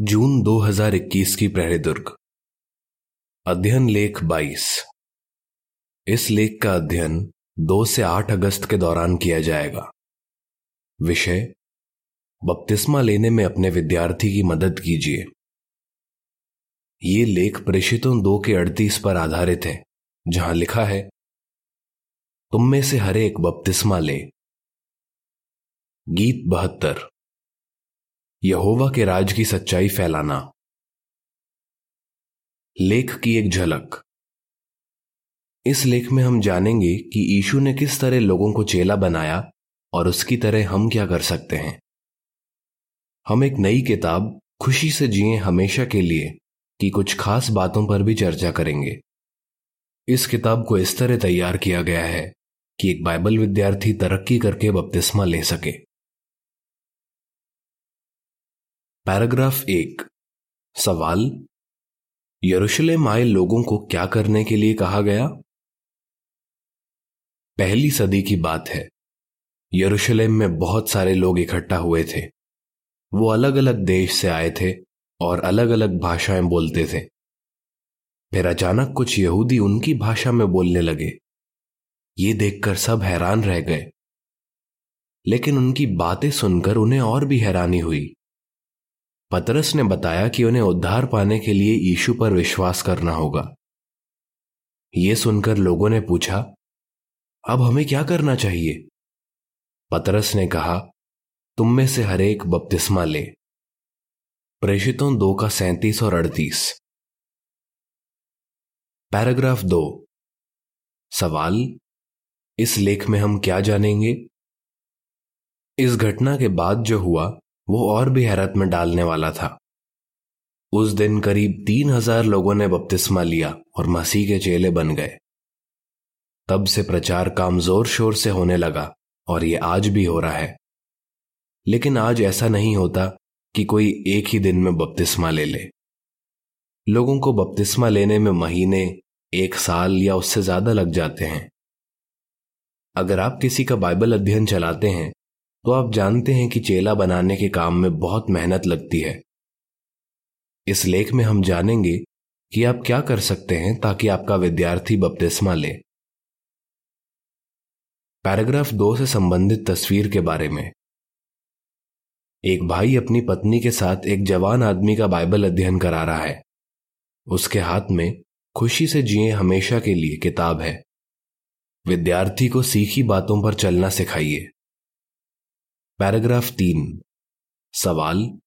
जून 2021 की प्रहरी दुर्ग। अध्ययन लेख 22 इस लेख का अध्ययन 2 से 8 अगस्त के दौरान किया जाएगा। विषय, बपतिस्मा लेने में अपने विद्यार्थी की मदद कीजिए। ये लेख प्रेषितों दो के अड़तीस पर आधारित है, जहाँ लिखा है, तुम में से हर एक बपतिस्मा ले। गीत बहत्तर। यहोवा के राज की सच्चाई फैलाना। लेख की एक झलक। इस लेख में हम जानेंगे कि यीशु ने किस तरह लोगों को चेला बनाया और उसकी तरह हम क्या कर सकते हैं। हम एक नई किताब, खुशी से जिए हमेशा के लिए, की कुछ खास बातों पर भी चर्चा करेंगे। इस किताब को इस तरह तैयार किया गया है कि एक बाइबल विद्यार्थी तरक्की करके बपतिस्मा ले सके। पैराग्राफ एक। सवाल, यरूशलेम आए लोगों को क्या करने के लिए कहा गया? पहली सदी की बात है। यरूशलेम में बहुत सारे लोग इकट्ठा हुए थे। वो अलग अलग देश से आए थे और अलग अलग भाषाएँ बोलते थे। फिर अचानक कुछ यहूदी उनकी भाषा में बोलने लगे। ये देखकर सब हैरान रह गए। लेकिन उनकी बातें सुनकर उन्हें और भी हैरानी हुई। पतरस ने बताया कि उन्हें उद्धार पाने के लिए यीशु पर विश्वास करना होगा। यह सुनकर लोगों ने पूछा, अब हमें क्या करना चाहिए? पतरस ने कहा, तुम में से हरेक बपतिस्मा ले। प्रेषितों दो का सैंतीस और अड़तीस। पैराग्राफ दो। सवाल, इस लेख में हम क्या जानेंगे? इस घटना के बाद जो हुआ वो और भी हैरत में डालने वाला था। उस दिन करीब तीन हज़ार लोगों ने बपतिस्मा लिया और मसीह के चेले बन गए। तब से प्रचार काम ज़ोर शोर से होने लगा और ये आज भी हो रहा है। लेकिन आज ऐसा नहीं होता कि कोई एक ही दिन में बपतिस्मा ले ले। लोगों को बपतिस्मा लेने में महीने, एक साल या उससे ज़्यादा लग जाते हैं। अगर आप किसी का बाइबल अध्ययन चलाते हैं तो आप जानते हैं कि चेला बनाने के काम में बहुत मेहनत लगती है। इस लेख में हम जानेंगे कि आप क्या कर सकते हैं ताकि आपका विद्यार्थी बपतिस्मा ले। पैराग्राफ दो से संबंधित तस्वीर के बारे में। एक भाई अपनी पत्नी के साथ एक जवान आदमी का बाइबल अध्ययन करा रहा है। उसके हाथ में खुशी से जिए हमेशा के लिए किताब है। विद्यार्थी को सीखी बातों पर चलना सिखाइए। पैराग्राफ तीन। सवाल।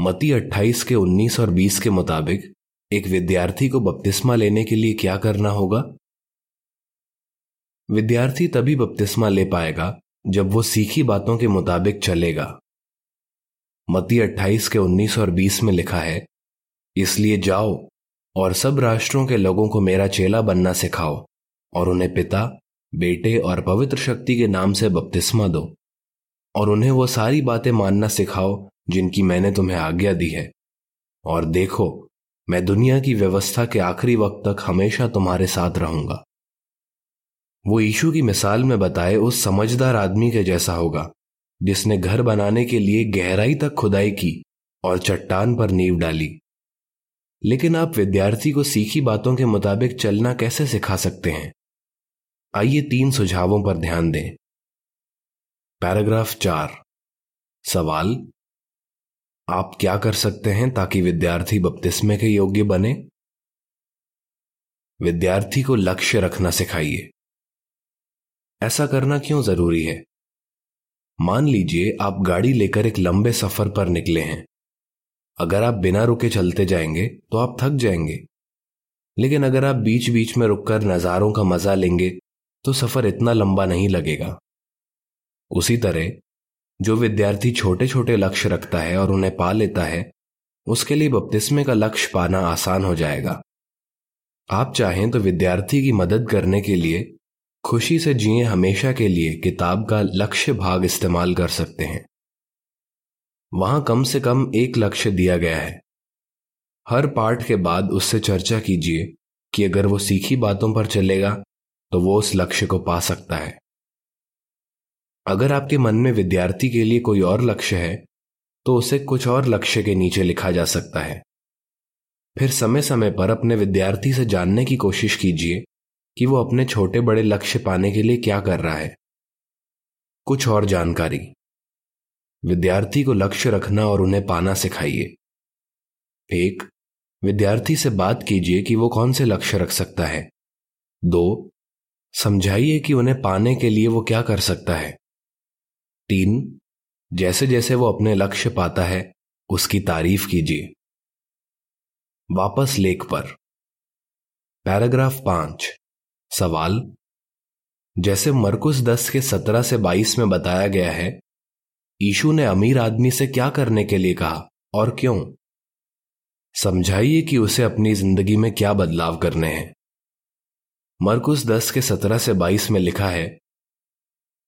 मती 28 के 19 और 20 के मुताबिक एक विद्यार्थी को बपतिस्मा लेने के लिए क्या करना होगा? विद्यार्थी तभी बपतिस्मा ले पाएगा जब वो सीखी बातों के मुताबिक चलेगा। मती 28 के 19 और 20 में लिखा है, इसलिए जाओ और सब राष्ट्रों के लोगों को मेरा चेला बनना सिखाओ और उन्हें पिता, बेटे और पवित्र शक्ति के नाम से बपतिस्मा दो। और उन्हें वो सारी बातें मानना सिखाओ, जिनकी मैंने तुम्हें आज्ञा दी है। और देखो, मैं दुनिया की व्यवस्था के आखिरी वक्त तक हमेशा तुम्हारे साथ रहूँगा। वो यीशु की मिसाल में बताए उस समझदार आदमी के जैसा होगा, जिसने घर बनाने के लिए गहराई तक खुदाई की और चट्टान पर नींव डाली। लेकिन आप विद्यार्थी को सीखी बातों के मुताबिक चलना कैसे सिखा सकते हैं? आइए तीन सुझावों पर ध्यान दें। पैराग्राफ चार। सवाल, आप क्या कर सकते हैं ताकि विद्यार्थी बपतिस्मे के योग्य बने? विद्यार्थी को लक्ष्य रखना सिखाइए। ऐसा करना क्यों ज़रूरी है? मान लीजिए आप गाड़ी लेकर एक लंबे सफ़र पर निकले हैं। अगर आप बिना रुके चलते जाएँगे तो आप थक जाएँगे। लेकिन अगर आप बीच बीच में रुककर नज़ारों का मज़ा लेंगे तो सफ़र इतना लंबा नहीं लगेगा। उसी तरह, जो विद्यार्थी छोटे छोटे लक्ष्य रखता है और उन्हें पा लेता है, उसके लिए बपतिस्मे का लक्ष्य पाना आसान हो जाएगा। आप चाहें तो विद्यार्थी की मदद करने के लिए, खुशी से जिए हमेशा के लिए किताब का लक्ष्य भाग इस्तेमाल कर सकते हैं। वहाँ कम से कम एक लक्ष्य दिया गया है। हर पाठ के बाद उससे चर्चा कीजिए कि अगर वो सीखी बातों पर चलेगा तो वो उस लक्ष्य को पा सकता है। अगर आपके मन में विद्यार्थी के लिए कोई और लक्ष्य है तो उसे कुछ और लक्ष्य के नीचे लिखा जा सकता है। फिर समय समय पर अपने विद्यार्थी से जानने की कोशिश कीजिए कि वो अपने छोटे बड़े लक्ष्य पाने के लिए क्या कर रहा है। कुछ और जानकारी। विद्यार्थी को लक्ष्य रखना और उन्हें पाना सिखाइए। एक, विद्यार्थी से बात कीजिए कि वो कौन से लक्ष्य रख सकता है। दो, समझाइए कि उन्हें पाने के लिए वो क्या कर सकता है। तीन जैसे जैसे वो अपने लक्ष्य पाता है, उसकी तारीफ़ कीजिए। वापस लेख पर। पैराग्राफ पाँच। सवाल। जैसे मरकुस दस के सत्रह से बाईस में बताया गया है, ईशु ने अमीर आदमी से क्या करने के लिए कहा, और क्यों? समझाइए कि उसे अपनी ज़िंदगी में क्या बदलाव करने हैं। मरकुस दस के सत्रह से बाईस में लिखा है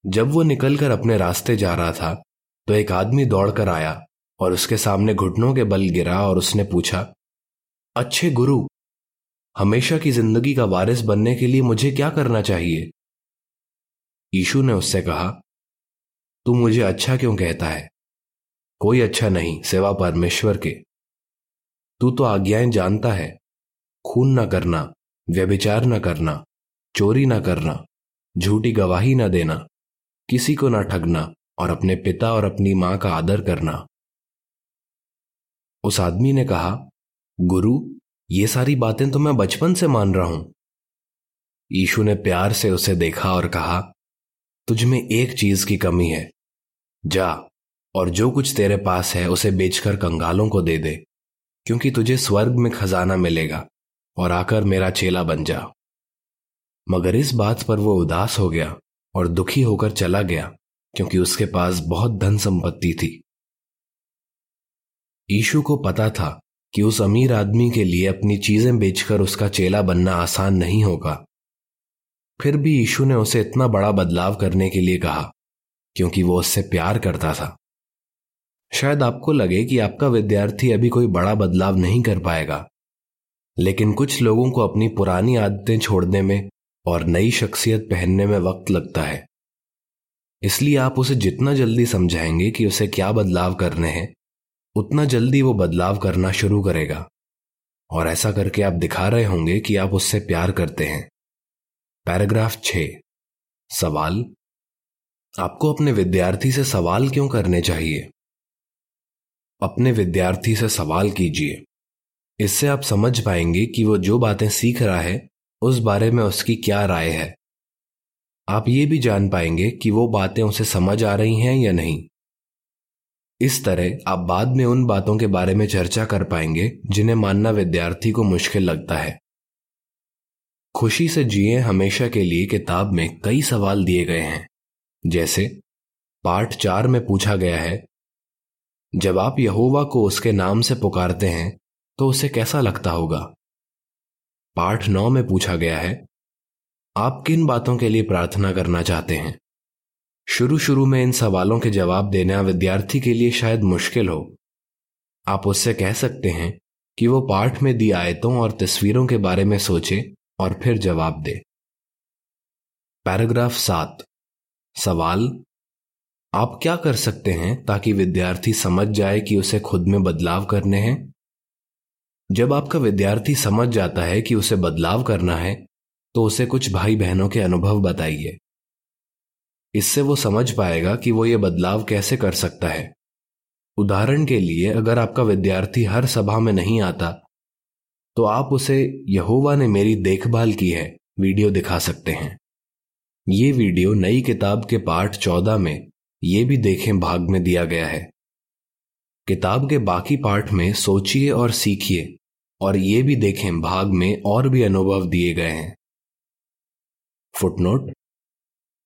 जब वो निकलकर अपने रास्ते जा रहा था तो एक आदमी दौड़कर आया और उसके सामने घुटनों के बल गिरा और उसने पूछा, अच्छे गुरु, हमेशा की ज़िंदगी का वारिस बनने के लिए मुझे क्या करना चाहिए? यीशु ने उससे कहा, तू मुझे अच्छा क्यों कहता है? कोई अच्छा नहीं सेवा परमेश्वर के। तू तो आज्ञाएँ जानता है, खून ना करना, व्यभिचार न करना, चोरी ना करना, झूठी गवाही ना देना। किसी को ना ठगना और अपने पिता और अपनी माँ का आदर करना। उस आदमी ने कहा, गुरु, ये सारी बातें तो मैं बचपन से मान रहा हूँ। यीशु ने प्यार से उसे देखा और कहा, तुझ में एक चीज़ की कमी है। जा और जो कुछ तेरे पास है उसे बेचकर कंगालों को दे दे, क्योंकि तुझे स्वर्ग में खजाना मिलेगा और आकर मेरा चेला बन जा। मगर इस बात पर वो उदास हो गया। और दुखी होकर चला गया, क्योंकि उसके पास बहुत धन संपत्ति थी। ईशु को पता था कि उस अमीर आदमी के लिए अपनी चीज़ें बेचकर उसका चेला बनना आसान नहीं होगा। फिर भी यीशु ने उसे इतना बड़ा बदलाव करने के लिए कहा, क्योंकि वो उससे प्यार करता था। शायद आपको लगे कि आपका विद्यार्थी अभी कोई बड़ा बदलाव नहीं कर पाएगा, लेकिन कुछ लोगों को अपनी पुरानी आदतें छोड़ने में और नई शख्सियत पहनने में वक्त लगता है। इसलिए आप उसे जितना जल्दी समझाएँगे कि उसे क्या बदलाव करने हैं, उतना जल्दी वो बदलाव करना शुरू करेगा। और ऐसा करके आप दिखा रहे होंगे कि आप उससे प्यार करते हैं। पैराग्राफ छ। सवाल? आपको अपने विद्यार्थी से सवाल क्यों करने चाहिए? अपने विद्यार्थी से सवाल कीजिए। इससे आप समझ पाएँगे कि वो जो बातें सीख रहा है उस बारे में उसकी क्या राय है? आप ये भी जान पाएँगे कि वो बातें उसे समझ आ रही हैं या नहीं। इस तरह आप बाद में उन बातों के बारे में चर्चा कर पाएँगे जिन्हें मानना विद्यार्थी को मुश्किल लगता है। खुशी से जिए हमेशा के लिए किताब में कई सवाल दिए गए हैं। जैसे, पाठ चार में पूछा गया है, जब आप यहोवा को उसके नाम से पुकारते हैं तो उसे कैसा लगता होगा? पाठ नौ में पूछा गया है, आप किन बातों के लिए प्रार्थना करना चाहते हैं? शुरू शुरू में इन सवालों के जवाब देना विद्यार्थी के लिए शायद मुश्किल हो। आप उससे कह सकते हैं कि वो पाठ में दी आयतों और तस्वीरों के बारे में सोचे और फिर जवाब दे। पैराग्राफ सात। सवाल, आप क्या कर सकते हैं ताकि विद्यार्थी समझ जाए कि उसे खुद में बदलाव करने हैं? जब आपका विद्यार्थी समझ जाता है कि उसे बदलाव करना है तो उसे कुछ भाई बहनों के अनुभव बताइए। इससे वो समझ पाएगा कि वो ये बदलाव कैसे कर सकता है। उदाहरण के लिए, अगर आपका विद्यार्थी हर सभा में नहीं आता तो आप उसे यहोवा ने मेरी देखभाल की है, वीडियो दिखा सकते हैं। ये वीडियो नई किताब के पाठ चौदह में, ये भी देखें भाग में दिया गया है। किताब के बाकी पाठ में सोचिए और सीखिए। और ये भी देखें, भाग में और भी अनुभव दिए गए हैं। फुटनोट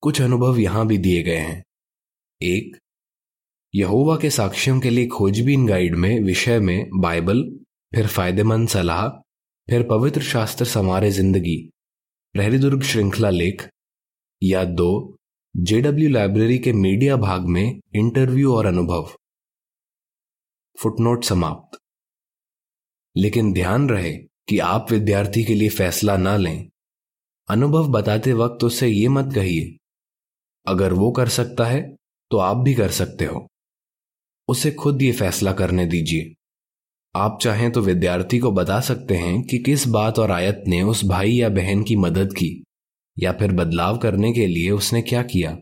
कुछ अनुभव यहाँ भी दिए गए हैं। एक, यहोवा के साक्ष्यों के लिए खोजबीन गाइड में, विषय में, बाइबल, फिर फ़ायदेमंद सलाह, फिर पवित्र शास्त्र समारे ज़िंदगी, प्रहरी दुर्ग श्रृंखला लेख, या दो, जेडब्ल्यू लाइब्रेरी के मीडिया भाग में, इंटरव्यू और अनुभव। फुटनोट समाप्त। लेकिन ध्यान रहे कि आप विद्यार्थी के लिए फैसला ना लें। अनुभव बताते वक्त उससे ये मत कहिए, अगर वो कर सकता है तो आप भी कर सकते हो। उसे खुद ये फैसला करने दीजिए। आप चाहें तो विद्यार्थी को बता सकते हैं कि किस बात और आयत ने उस भाई या बहन की मदद की, या फिर बदलाव करने के लिए उसने क्या किया।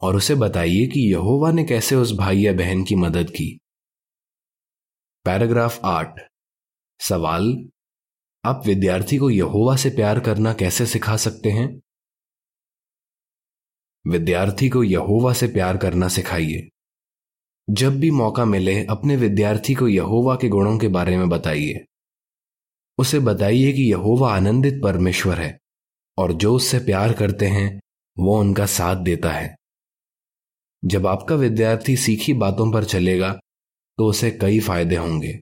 और उसे बताइए कि यहोवा ने कैसे उस भाई या बहन की मदद की। पैराग्राफ आठ। सवाल, आप विद्यार्थी को यहोवा से प्यार करना कैसे सिखा सकते हैं? विद्यार्थी को यहोवा से प्यार करना सिखाइए। जब भी मौका मिले, अपने विद्यार्थी को यहोवा के गुणों के बारे में बताइए। उसे बताइए कि यहोवा आनंदित परमेश्वर है, और जो उससे प्यार करते हैं, वो उनका साथ देता है। जब आपका विद्यार्थी सीखी बातों पर चलेगा तो उसे कई फ़ायदे होंगे।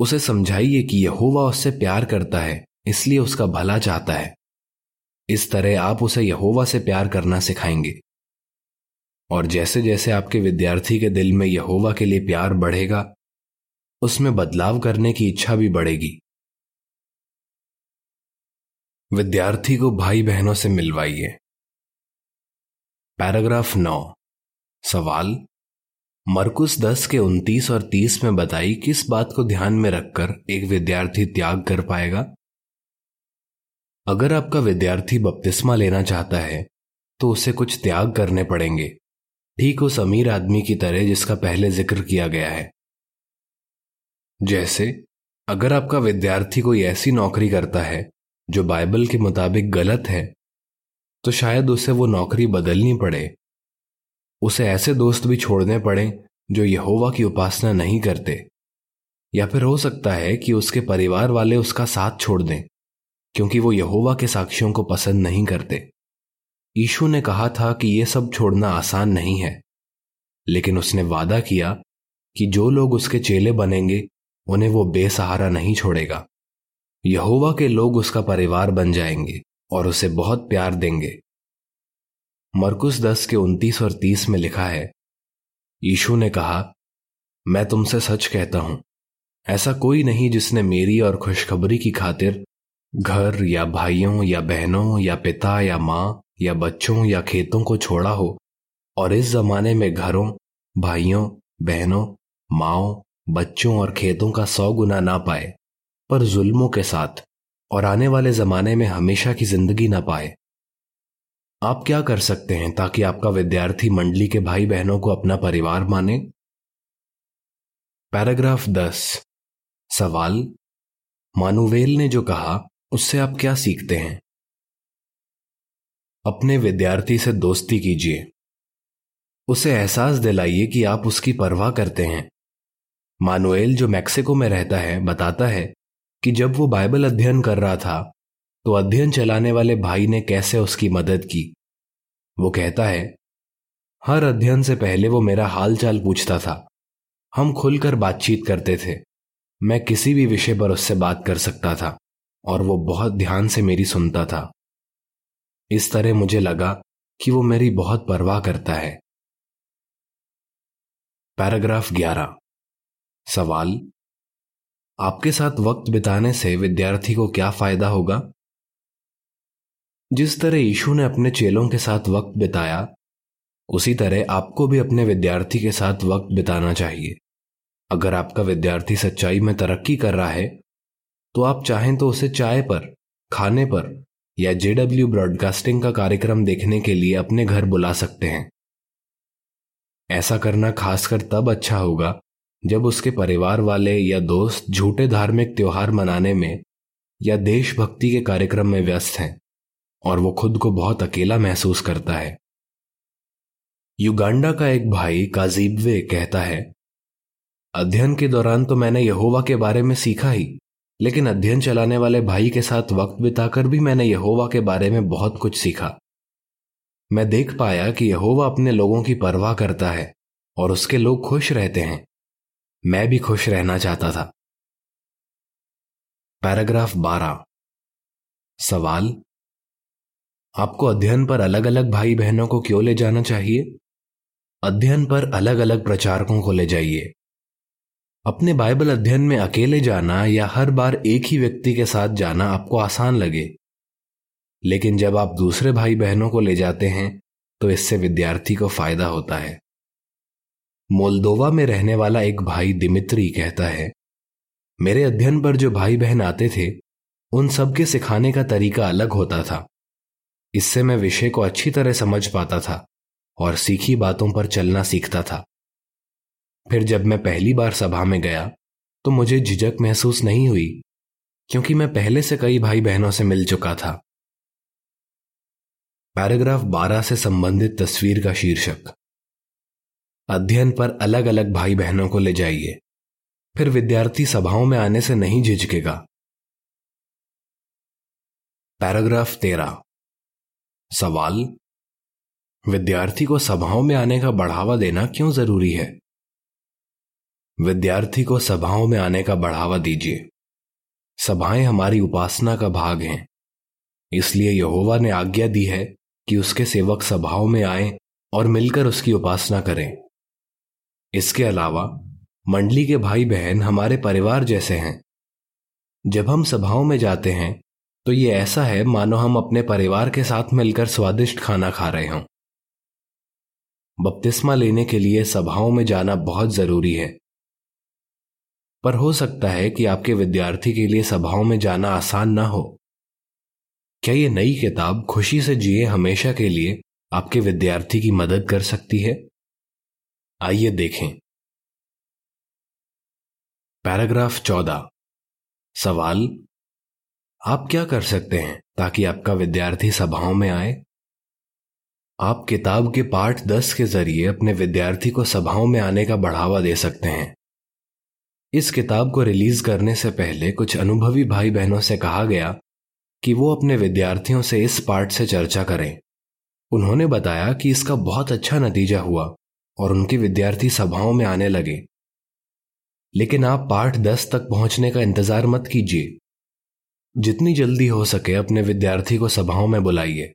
उसे समझाइए कि यहोवा उससे प्यार करता है, इसलिए उसका भला चाहता है। इस तरह आप उसे यहोवा से प्यार करना सिखाएँगे। और जैसे जैसे आपके विद्यार्थी के दिल में यहोवा के लिए प्यार बढ़ेगा, उसमें बदलाव करने की इच्छा भी बढ़ेगी। विद्यार्थी को भाई बहनों से मिलवाइए। पैराग्राफ नौ। सवाल मरकुस दस के उनतीस और तीस में बताई किस बात को ध्यान में रखकर एक विद्यार्थी त्याग कर पाएगा? अगर आपका विद्यार्थी बपतिस्मा लेना चाहता है तो उसे कुछ त्याग करने पड़ेंगे। ठीक उस अमीर आदमी की तरह जिसका पहले ज़िक्र किया गया है। जैसे, अगर आपका विद्यार्थी कोई ऐसी नौकरी करता है, जो बाइबल के मुताबिक गलत है तो शायद उसे वो नौकरी बदलनी पड़े। उसे ऐसे दोस्त भी छोड़ने पड़े जो यहोवा की उपासना नहीं करते। या फिर हो सकता है कि उसके परिवार वाले उसका साथ छोड़ दें, क्योंकि वो यहोवा के साक्षियों को पसंद नहीं करते। ईशु ने कहा था कि यह सब छोड़ना आसान नहीं है, लेकिन उसने वादा किया कि जो लोग उसके चेले बनेंगे, उन्हें वो बेसहारा नहीं छोड़ेगा। यहोवा के लोग उसका परिवार बन जाएँगे और उसे बहुत प्यार देंगे। मरकुस दस के उनतीस और तीस में लिखा है, यीशु ने कहा, मैं तुमसे सच कहता हूँ, ऐसा कोई नहीं जिसने मेरी और खुशखबरी की खातिर घर या भाइयों या बहनों या पिता या माँ या बच्चों या खेतों को छोड़ा हो और इस जमाने में घरों, भाइयों, बहनों, माओ, बच्चों और खेतों का सौ गुना ना पाए, पर जुल्मों के साथ और आने वाले जमाने में हमेशा की ज़िंदगी ना पाए। आप क्या कर सकते हैं ताकि आपका विद्यार्थी मंडली के भाई बहनों को अपना परिवार माने? पैराग्राफ दस। सवाल। मानुवेल ने जो कहा, उससे आप क्या सीखते हैं? अपने विद्यार्थी से दोस्ती कीजिए। उसे एहसास दिलाइए कि आप उसकी परवाह करते हैं। मानुएल जो मैक्सिको में रहता है, बताता है कि जब वो बाइबल अध्ययन कर रहा था तो अध्ययन चलाने वाले भाई ने कैसे उसकी मदद की? वो कहता है, हर अध्ययन से पहले वो मेरा हाल चाल पूछता था। हम खुलकर बातचीत करते थे। मैं किसी भी विषय पर उससे बात कर सकता था और वो बहुत ध्यान से मेरी सुनता था। इस तरह मुझे लगा कि वो मेरी बहुत परवाह करता है। पैराग्राफ 11 सवाल, आपके साथ वक्त बिताने से विद्यार्थी को क्या फ़ायदा होगा? जिस तरह यीशु ने अपने चेलों के साथ वक्त बिताया, उसी तरह आपको भी अपने विद्यार्थी के साथ वक्त बिताना चाहिए। अगर आपका विद्यार्थी सच्चाई में तरक्की कर रहा है तो आप चाहें तो उसे चाय पर, खाने पर या जेडब्ल्यू ब्रॉडकास्टिंग का कार्यक्रम देखने के लिए अपने घर बुला सकते हैं। ऐसा करना खासकर तब अच्छा होगा जब उसके परिवार वाले या दोस्त झूठे धार्मिक त्योहार मनाने में या देशभक्ति के कार्यक्रम में व्यस्त हैं। और वो खुद को बहुत अकेला महसूस करता है। युगांडा का एक भाई काजीबवे कहता है, अध्ययन के दौरान तो मैंने यहोवा के बारे में सीखा ही, लेकिन अध्ययन चलाने वाले भाई के साथ वक्त बिताकर भी मैंने यहोवा के बारे में बहुत कुछ सीखा। मैं देख पाया कि यहोवा अपने लोगों की परवाह करता है और उसके लोग खुश रहते हैं। मैं भी खुश रहना चाहता था। पैराग्राफ 12 सवाल आपको अध्ययन पर अलग अलग भाई बहनों को क्यों ले जाना चाहिए? अध्ययन पर अलग अलग प्रचारकों को ले जाइए। अपने बाइबल अध्ययन में अकेले जाना या हर बार एक ही व्यक्ति के साथ जाना आपको आसान लगे। लेकिन जब आप दूसरे भाई बहनों को ले जाते हैं तो इससे विद्यार्थी को फ़ायदा होता है। मोल्दोवा में रहने वाला एक भाई दिमित्री कहता है, मेरे अध्ययन पर जो भाई बहन आते थे, उन सबके सिखाने का तरीका अलग होता था। इससे मैं विषय को अच्छी तरह समझ पाता था और सीखी बातों पर चलना सीखता था। फिर जब मैं पहली बार सभा में गया तो मुझे झिझक महसूस नहीं हुई, क्योंकि मैं पहले से कई भाई बहनों से मिल चुका था। पैराग्राफ 12 से संबंधित तस्वीर का शीर्षक। अध्ययन पर अलग अलग भाई बहनों को ले जाइए, फिर विद्यार्थी सभाओं में आने से नहीं झिझकेगा। पैराग्राफ तेरह। सवाल, विद्यार्थी को सभाओं में आने का बढ़ावा देना क्यों ज़रूरी है? विद्यार्थी को सभाओं में आने का बढ़ावा दीजिए। सभाएँ हमारी उपासना का भाग हैं। इसलिए यहोवा ने आज्ञा दी है कि उसके सेवक सभाओं में आए और मिलकर उसकी उपासना करें। इसके अलावा, मंडली के भाई बहन हमारे परिवार जैसे हैं। जब हम सभाओं में जाते हैं तो ये ऐसा है, मानो हम अपने परिवार के साथ मिलकर स्वादिष्ट खाना खा रहे हों। बपतिस्मा लेने के लिए सभाओं में जाना बहुत ज़रूरी है। पर हो सकता है कि आपके विद्यार्थी के लिए सभाओं में जाना आसान ना हो। क्या ये नई किताब खुशी से जिए हमेशा के लिए आपके विद्यार्थी की मदद कर सकती है? आइए देखें। पैराग्राफ चौदह। सवाल आप क्या कर सकते हैं ताकि आपका विद्यार्थी सभाओं में आए? आप किताब के पाठ दस के ज़रिए अपने विद्यार्थी को सभाओं में आने का बढ़ावा दे सकते हैं। इस किताब को रिलीज़ करने से पहले कुछ अनुभवी भाई बहनों से कहा गया कि वो अपने विद्यार्थियों से इस पाठ से चर्चा करें। उन्होंने बताया कि इसका बहुत अच्छा नतीजा हुआ और उनके विद्यार्थी सभाओं में आने लगे। लेकिन आप पाठ दस तक पहुँचने का इंतज़ार मत कीजिए। जितनी जल्दी हो सके अपने विद्यार्थी को सभाओं में बुलाइए।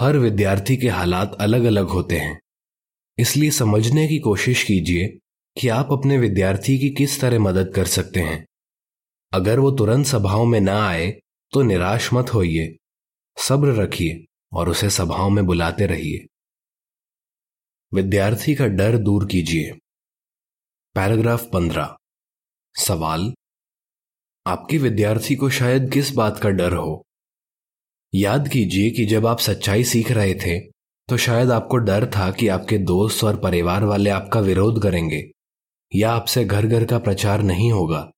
हर विद्यार्थी के हालात अलग अलग होते हैं। इसलिए समझने की कोशिश कीजिए कि आप अपने विद्यार्थी की किस तरह मदद कर सकते हैं। अगर वो तुरंत सभाओं में ना आए तो निराश मत होइए। सब्र रखिए और उसे सभाओं में बुलाते रहिए। विद्यार्थी का डर दूर कीजिए। पैराग्राफ पंद्रह। सवाल आपके विद्यार्थी को शायद किस बात का डर हो? याद कीजिए कि जब आप सच्चाई सीख रहे थे तो शायद आपको डर था कि आपके दोस्त और परिवार वाले आपका विरोध करेंगे, या आपसे घर घर का प्रचार नहीं होगा।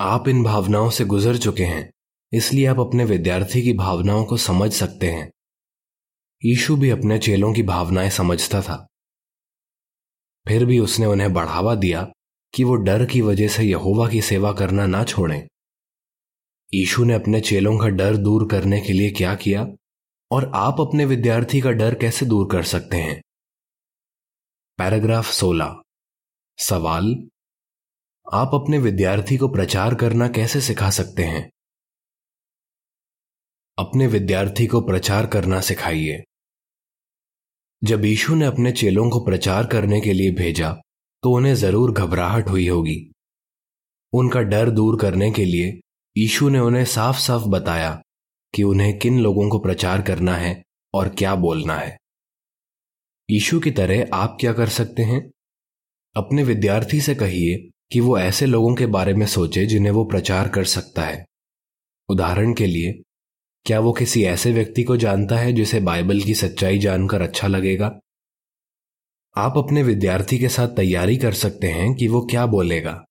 आप इन भावनाओं से गुजर चुके हैं, इसलिए आप अपने विद्यार्थी की भावनाओं को समझ सकते हैं। यीशु भी अपने चेलों की भावनाएँ समझता था। फिर भी उसने उन्हें बढ़ावा दिया कि वो डर की वजह से यहोवा की सेवा करना ना छोड़ें। यीशु ने अपने चेलों का डर दूर करने के लिए क्या किया? और आप अपने विद्यार्थी का डर कैसे दूर कर सकते हैं? पैराग्राफ 16 सवाल, आप अपने विद्यार्थी को प्रचार करना कैसे सिखा सकते हैं? अपने विद्यार्थी को प्रचार करना सिखाइए। जब यीशु ने अपने चेलों को प्रचार करने के लिए भेजा तो उन्हें ज़रूर घबराहट हुई होगी। उनका डर दूर करने के लिए यीशु ने उन्हें साफ़ साफ़ बताया कि उन्हें किन लोगों को प्रचार करना है और क्या बोलना है। यीशु की तरह आप क्या कर सकते हैं? अपने विद्यार्थी से कहिए कि वो ऐसे लोगों के बारे में सोचे जिन्हें वो प्रचार कर सकता है। उदाहरण के लिए, क्या वो किसी ऐसे व्यक्ति को जानता है जिसे बाइबल की सच्चाई जानकर अच्छा लगेगा? आप अपने विद्यार्थी के साथ तैयारी कर सकते हैं कि वो क्या बोलेगा।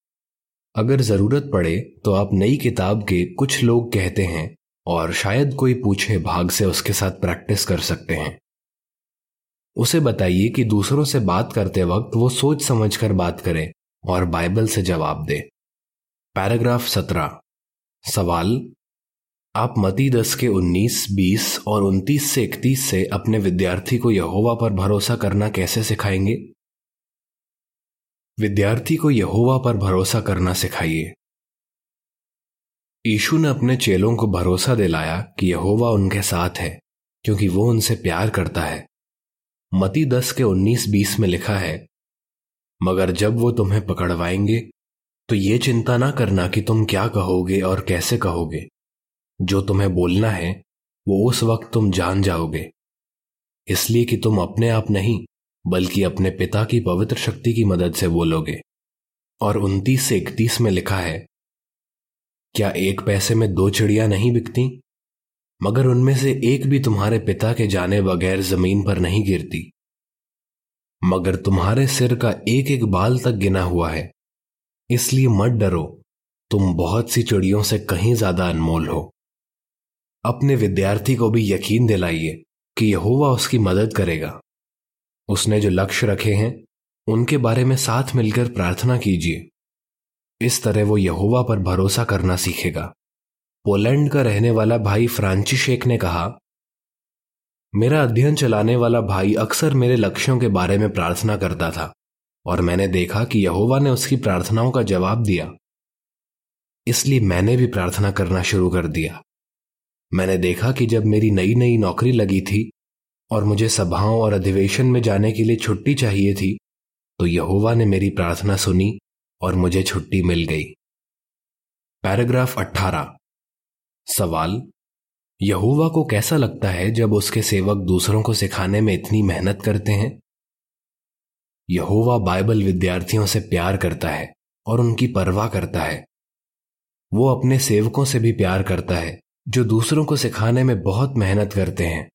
अगर ज़रूरत पड़े तो आप नई किताब के कुछ लोग कहते हैं और शायद कोई पूछे भाग से उसके साथ प्रैक्टिस कर सकते हैं। उसे बताइए कि दूसरों से बात करते वक्त वो सोच समझकर बात करे और बाइबल से जवाब दे। पैराग्राफ सत्रह। सवाल आप मती दस के उन्नीस, बीस और उनतीस से इकतीस से अपने विद्यार्थी को यहोवा पर भरोसा करना कैसे सिखाएँगे? विद्यार्थी को यहोवा पर भरोसा करना सिखाइए। यीशु ने अपने चेलों को भरोसा दिलाया कि यहोवा उनके साथ है, क्योंकि वो उनसे प्यार करता है। मती दस के उन्नीस, बीस में लिखा है, मगर जब वो तुम्हें पकड़वाएँगे तो ये चिंता ना करना कि तुम क्या कहोगे और कैसे कहोगे। जो तुम्हें बोलना है, वो उस वक्त तुम जान जाओगे। इसलिए कि तुम अपने आप नहीं, बल्कि अपने पिता की पवित्र शक्ति की मदद से बोलोगे। और उनतीस से इकतीस में लिखा है, क्या एक पैसे में दो चिड़िया नहीं बिकती? मगर उनमें से एक भी तुम्हारे पिता के जाने बगैर ज़मीन पर नहीं गिरती। मगर तुम्हारे सिर का एक एक बाल तक गिना हुआ है। इसलिए मत डरो, तुम बहुत सी चिड़ियों से कहीं ज़्यादा अनमोल हो। अपने विद्यार्थी को भी यकीन दिलाइए कि यहोवा उसकी मदद करेगा। उसने जो लक्ष्य रखे हैं, उनके बारे में साथ मिलकर प्रार्थना कीजिए। इस तरह वो यहोवा पर भरोसा करना सीखेगा। पोलैंड का रहने वाला भाई फ्रांचिशेक ने कहा, मेरा अध्ययन चलाने वाला भाई अक्सर मेरे लक्ष्यों के बारे में प्रार्थना करता था, और मैंने देखा कि यहोवा ने उसकी प्रार्थनाओं का जवाब दिया। इसलिए मैंने भी प्रार्थना करना शुरू कर दिया। मैंने देखा कि जब मेरी नई नई नौकरी लगी थी और मुझे सभाओं और अधिवेशन में जाने के लिए छुट्टी चाहिए थी तो यहोवा ने मेरी प्रार्थना सुनी और मुझे छुट्टी मिल गई। पैराग्राफ 18 सवाल, यहोवा को कैसा लगता है जब उसके सेवक दूसरों को सिखाने में इतनी मेहनत करते हैं? यहोवा बाइबल विद्यार्थियों से प्यार करता है और उनकी परवाह करता है। वो अपने सेवकों से भी प्यार करता है। जो दूसरों को सिखाने में बहुत मेहनत करते हैं।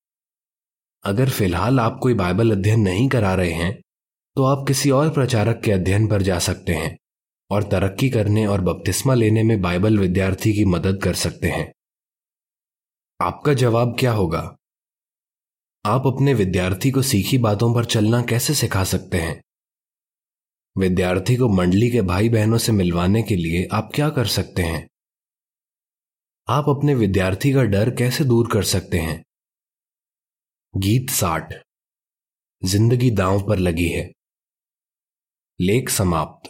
अगर फ़िलहाल आप कोई बाइबल अध्ययन नहीं करा रहे हैं तो आप किसी और प्रचारक के अध्ययन पर जा सकते हैं और तरक्की करने और बपतिस्मा लेने में बाइबल विद्यार्थी की मदद कर सकते हैं। आपका जवाब क्या होगा? आप अपने विद्यार्थी को सीखी बातों पर चलना कैसे सिखा सकते हैं? विद्यार्थी को मंडली के भाई बहनों से मिलवाने के लिए आप क्या कर सकते हैं? आप अपने विद्यार्थी का डर कैसे दूर कर सकते हैं? गीत साठ। ज़िंदगी दांव पर लगी है। लेख समाप्त।